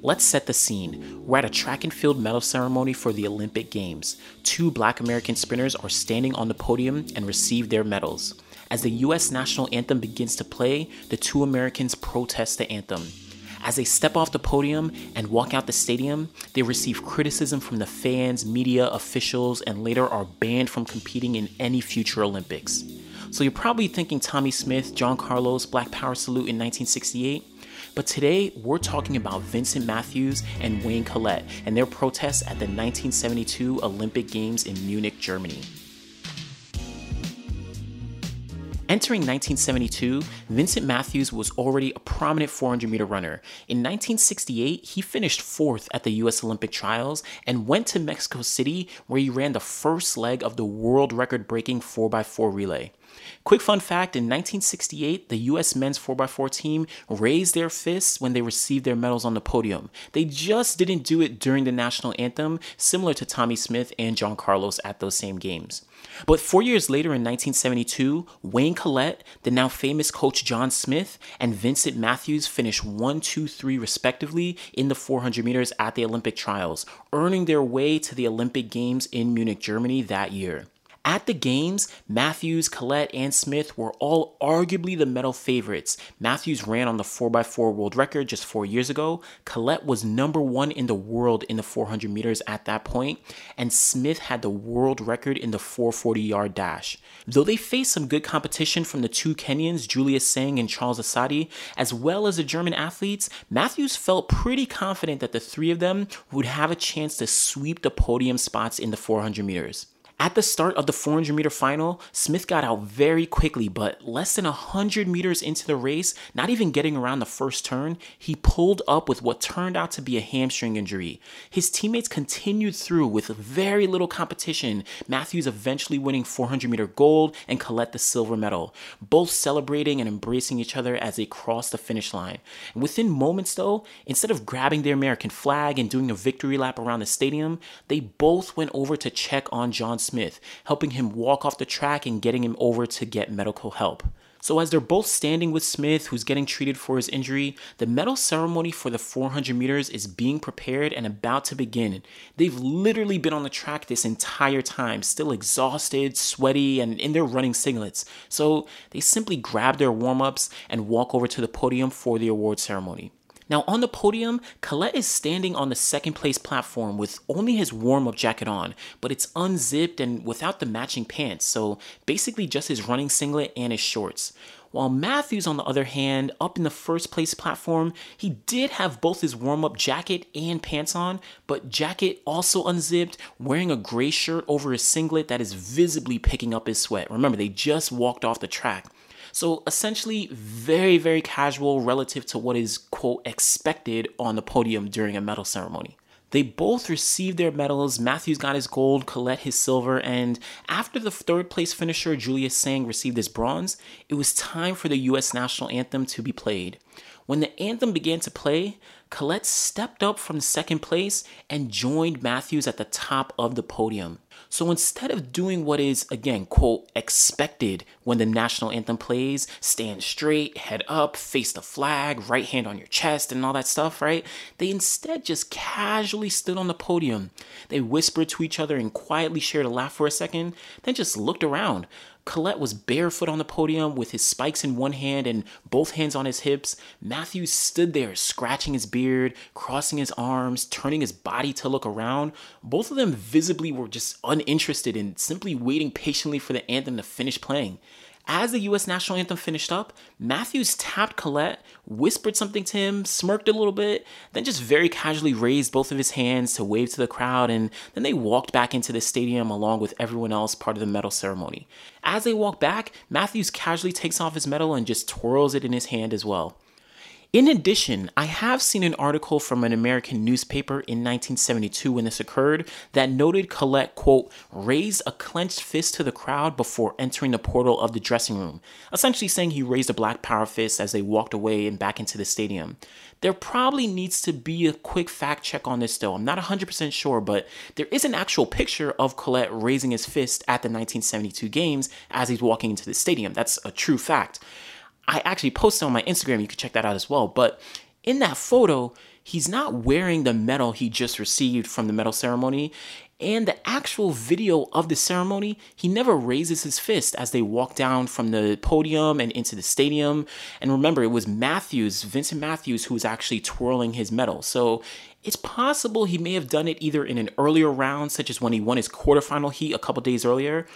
Let's set the scene. We're at a track and field medal ceremony for the Olympic Games. Two black American sprinters are standing on the podium and receive their medals. As the US national anthem begins to play, the two Americans protest the anthem. As they step off the podium and walk out the stadium, they receive criticism from the fans, media, officials, and later are banned from competing in any future Olympics. So you're probably thinking Tommie Smith, John Carlos, Black Power Salute in 1968. But today, we're talking about Vincent Matthews and Wayne Collett and their protests at the 1972 Olympic Games in Munich, Germany. Entering 1972, Vincent Matthews was already a prominent 400 meter runner. In 1968, he finished fourth at the US Olympic trials and went to Mexico City where he ran the first leg of the world record breaking 4x4 relay. Quick fun fact in 1968, the US men's 4x4 team raised their fists when they received their medals on the podium. They just didn't do it during the national anthem, similar to Tommie Smith and John Carlos at those same games. But four years later in 1972, Wayne Collett, the now famous coach John Smith, and Vincent Matthews finished 1, 2, 3 respectively in the 400 meters at the Olympic trials, earning their way to the Olympic Games in Munich, Germany that year. At the games, Matthews, Collett, and Smith were all arguably the medal favorites. Matthews ran on the 4x4 world record just four years ago. Collett was number one in the world in the 400 meters at that point, and Smith had the world record in the 440 yard dash. Though they faced some good competition from the two Kenyans, Julius Sang and Charles Asati, as well as the German athletes, Matthews felt pretty confident that the three of them would have a chance to sweep the podium spots in the 400 meters. At the start of the 400 meter final, Smith got out very quickly, but less than 100 meters into the race, not even getting around the first turn, he pulled up with what turned out to be a hamstring injury. His teammates continued through with very little competition, Matthews eventually winning 400 meter gold and Collett the silver medal, both celebrating and embracing each other as they crossed the finish line. And within moments, though, instead of grabbing their American flag and doing a victory lap around the stadium, they both went over to check on John Smith, helping him walk off the track and getting him over to get medical help. So, as they're both standing with Smith, who's getting treated for his injury, the medal ceremony for the 400 meters is being prepared and about to begin. They've literally been on the track this entire time, still exhausted, sweaty, and in their running singlets. So, they simply grab their warm ups and walk over to the podium for the award ceremony. Now, on the podium, Collett is standing on the second place platform with only his warm up jacket on, but it's unzipped and without the matching pants, so basically just his running singlet and his shorts. While Matthews, on the other hand, up in the first place platform, he did have both his warm up jacket and pants on, but jacket also unzipped, wearing a gray shirt over his singlet that is visibly picking up his sweat. Remember, they just walked off the track. So essentially, very, very casual relative to what is, quote, expected on the podium during a medal ceremony. They both received their medals. Matthews got his gold, Collett his silver, and after the third place finisher Julius Sang received his bronze, it was time for the US national anthem to be played. When the anthem began to play, Collett stepped up from second place and joined Matthews at the top of the podium. So instead of doing what is, again, quote, expected when the national anthem plays, stand straight, head up, face the flag, right hand on your chest, and all that stuff, right? They instead just casually stood on the podium. They whispered to each other and quietly shared a laugh for a second, then just looked around. Collett was barefoot on the podium with his spikes in one hand and both hands on his hips. Matthews stood there, scratching his beard, crossing his arms, turning his body to look around. Both of them visibly were just uninterested in simply waiting patiently for the anthem to finish playing. As the US national anthem finished up, Matthews tapped Collett, whispered something to him, smirked a little bit, then just very casually raised both of his hands to wave to the crowd, and then they walked back into the stadium along with everyone else part of the medal ceremony. As they walk back, Matthews casually takes off his medal and just twirls it in his hand as well. In addition, I have seen an article from an American newspaper in 1972 when this occurred that noted Collett, quote, raised a clenched fist to the crowd before entering the portal of the dressing room, essentially saying he raised a black power fist as they walked away and back into the stadium. There probably needs to be a quick fact check on this though. I'm not 100% sure, but there is an actual picture of Collett raising his fist at the 1972 games as he's walking into the stadium. That's a true fact. I actually posted on my Instagram. You can check that out as well. But in that photo, he's not wearing the medal he just received from the medal ceremony. And the actual video of the ceremony, he never raises his fist as they walk down from the podium and into the stadium. And remember, it was Matthews, Vincent Matthews, who was actually twirling his medal. So it's possible he may have done it either in an earlier round, such as when he won his quarterfinal heat a couple days earlier,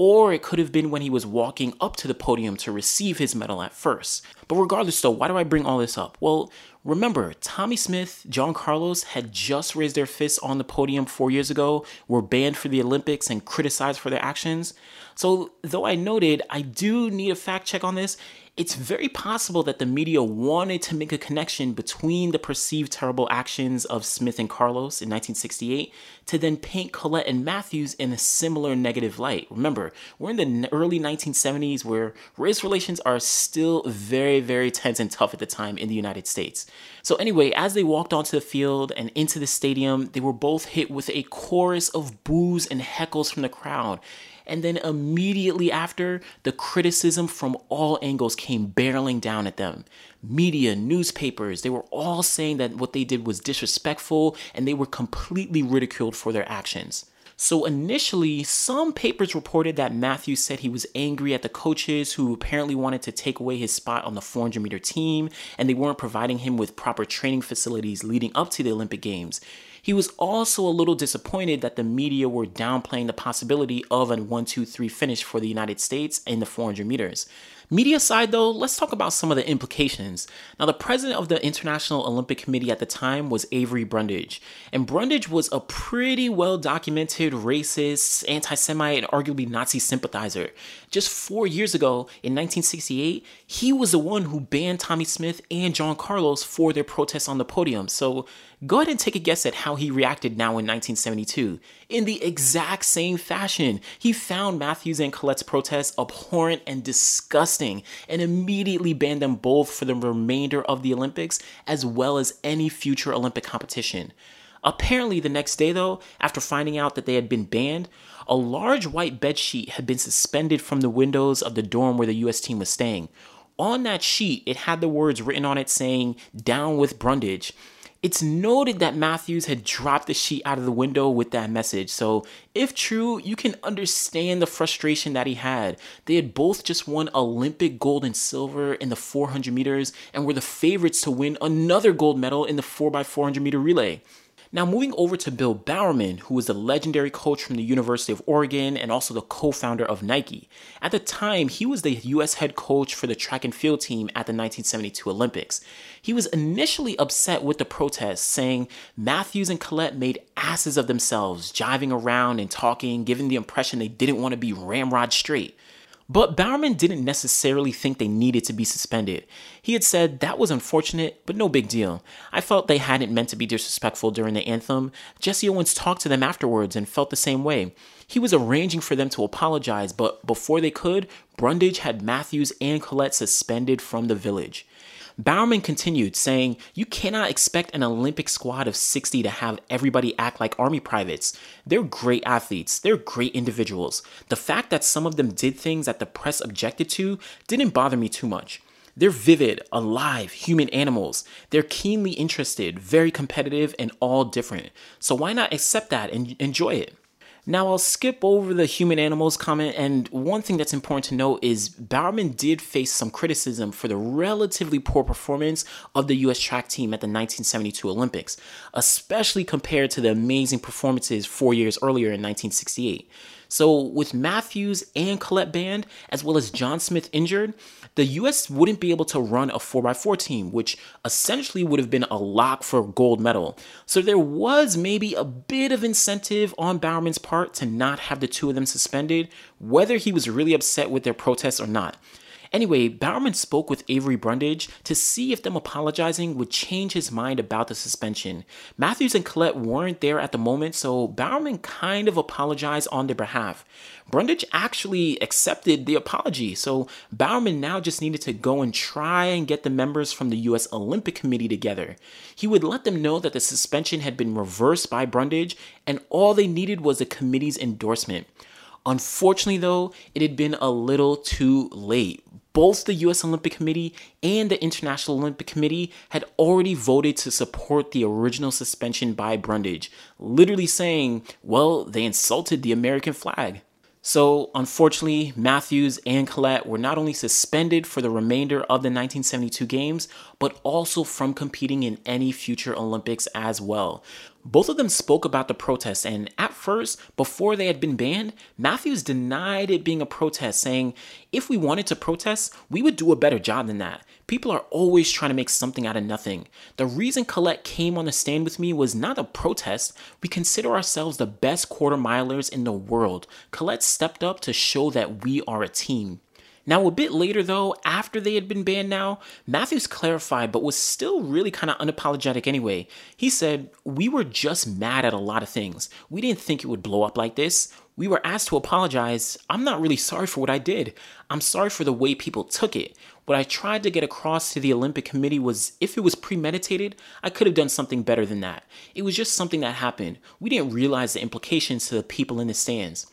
or it could have been when he was walking up to the podium to receive his medal at first. But regardless, though, why do I bring all this up? Well, remember, Tommie Smith, John Carlos had just raised their fists on the podium four years ago, were banned for the Olympics, and criticized for their actions. So, though I noted I do need a fact check on this, it's very possible that the media wanted to make a connection between the perceived terrible actions of Smith and Carlos in 1968 to then paint Collett and Matthews in a similar negative light. Remember, we're in the early 1970s where race relations are still very, very tense and tough at the time in the United States. So, anyway, as they walked onto the field and into the stadium, they were both hit with a chorus of boos and heckles from the crowd. And then immediately after, the criticism from all angles came barreling down at them. Media, newspapers, they were all saying that what they did was disrespectful and they were completely ridiculed for their actions. So initially, some papers reported that Matthews said he was angry at the coaches who apparently wanted to take away his spot on the 400 meter team and they weren't providing him with proper training facilities leading up to the Olympic Games. He was also a little disappointed that the media were downplaying the possibility of a 1 2 3 finish for the United States in the 400 meters. Media side, though, let's talk about some of the implications. Now, the president of the International Olympic Committee at the time was Avery Brundage, and Brundage was a pretty well documented racist, anti Semite, and arguably Nazi sympathizer. Just four years ago, in 1968, he was the one who banned Tommie Smith and John Carlos for their protests on the podium. So, Go ahead and take a guess at how he reacted now in 1972. In the exact same fashion, he found Matthews and Collett's protests abhorrent and disgusting and immediately banned them both for the remainder of the Olympics as well as any future Olympic competition. Apparently, the next day, though, after finding out that they had been banned, a large white bedsheet had been suspended from the windows of the dorm where the US team was staying. On that sheet, it had the words written on it saying, Down with Brundage. It's noted that Matthews had dropped the sheet out of the window with that message. So, if true, you can understand the frustration that he had. They had both just won Olympic gold and silver in the 400 meters and were the favorites to win another gold medal in the 4x400 meter relay. Now, moving over to Bill Bowerman, who was a legendary coach from the University of Oregon and also the co founder of Nike. At the time, he was the U.S. head coach for the track and field team at the 1972 Olympics. He was initially upset with the protests, saying Matthews and Collett made asses of themselves, jiving around and talking, giving the impression they didn't want to be ramrod straight. But Bowerman didn't necessarily think they needed to be suspended. He had said that was unfortunate, but no big deal. I felt they hadn't meant to be disrespectful during the anthem. Jesse Owens talked to them afterwards and felt the same way. He was arranging for them to apologize, but before they could, Brundage had Matthews and Collett suspended from the village. Bowerman continued, saying, You cannot expect an Olympic squad of 60 to have everybody act like Army privates. They're great athletes, they're great individuals. The fact that some of them did things that the press objected to didn't bother me too much. They're vivid, alive, human animals. They're keenly interested, very competitive, and all different. So why not accept that and enjoy it? Now, I'll skip over the human animals comment, and one thing that's important to note is Bowerman did face some criticism for the relatively poor performance of the US track team at the 1972 Olympics, especially compared to the amazing performances four years earlier in 1968. So, with Matthews and Collett banned, as well as John Smith injured, the US wouldn't be able to run a 4x4 team, which essentially would have been a lock for gold medal. So, there was maybe a bit of incentive on Bowerman's part to not have the two of them suspended, whether he was really upset with their protests or not. Anyway, Bowerman spoke with Avery Brundage to see if them apologizing would change his mind about the suspension. Matthews and Collett weren't there at the moment, so Bowerman kind of apologized on their behalf. Brundage actually accepted the apology, so Bowerman now just needed to go and try and get the members from the US Olympic Committee together. He would let them know that the suspension had been reversed by Brundage and all they needed was the committee's endorsement. Unfortunately, though, it had been a little too late both the US Olympic Committee and the International Olympic Committee had already voted to support the original suspension by Brundage, literally saying, well, they insulted the American flag. So, unfortunately, Matthews and Collett were not only suspended for the remainder of the 1972 Games, but also from competing in any future Olympics as well. Both of them spoke about the protest, and at first, before they had been banned, Matthews denied it being a protest, saying, If we wanted to protest, we would do a better job than that. People are always trying to make something out of nothing. The reason Collett came on the stand with me was not a protest. We consider ourselves the best quarter milers in the world. Collett stepped up to show that we are a team. Now, a bit later, though, after they had been banned now, Matthews clarified, but was still really kind of unapologetic anyway. He said, We were just mad at a lot of things. We didn't think it would blow up like this. We were asked to apologize. I'm not really sorry for what I did. I'm sorry for the way people took it. What I tried to get across to the Olympic Committee was if it was premeditated, I could have done something better than that. It was just something that happened. We didn't realize the implications to the people in the stands.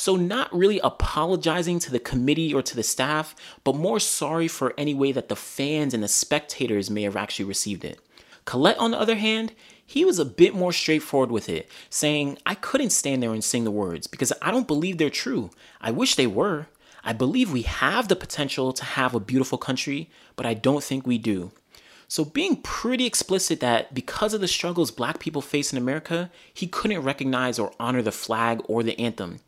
So, not really apologizing to the committee or to the staff, but more sorry for any way that the fans and the spectators may have actually received it. Collett, on the other hand, he was a bit more straightforward with it, saying, I couldn't stand there and sing the words because I don't believe they're true. I wish they were. I believe we have the potential to have a beautiful country, but I don't think we do. So, being pretty explicit that because of the struggles black people face in America, he couldn't recognize or honor the flag or the anthem.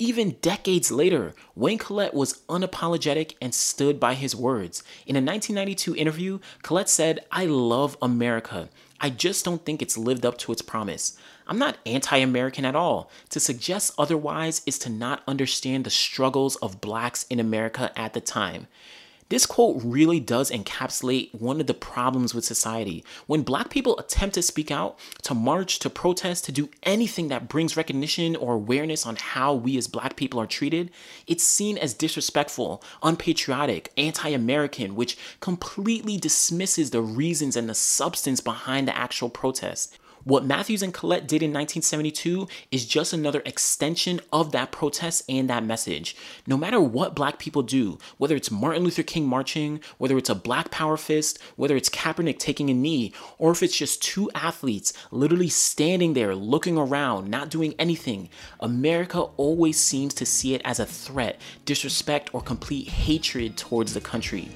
Even decades later, Wayne Collett was unapologetic and stood by his words. In a 1992 interview, Collett said, I love America. I just don't think it's lived up to its promise. I'm not anti American at all. To suggest otherwise is to not understand the struggles of blacks in America at the time. This quote really does encapsulate one of the problems with society. When black people attempt to speak out, to march, to protest, to do anything that brings recognition or awareness on how we as black people are treated, it's seen as disrespectful, unpatriotic, anti American, which completely dismisses the reasons and the substance behind the actual protest. What Matthews and Collett did in 1972 is just another extension of that protest and that message. No matter what black people do, whether it's Martin Luther King marching, whether it's a black power fist, whether it's Kaepernick taking a knee, or if it's just two athletes literally standing there looking around, not doing anything, America always seems to see it as a threat, disrespect, or complete hatred towards the country.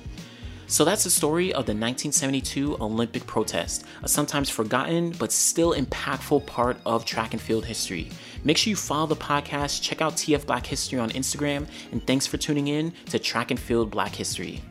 So that's the story of the 1972 Olympic protest, a sometimes forgotten but still impactful part of track and field history. Make sure you follow the podcast, check out TF Black History on Instagram, and thanks for tuning in to Track and Field Black History.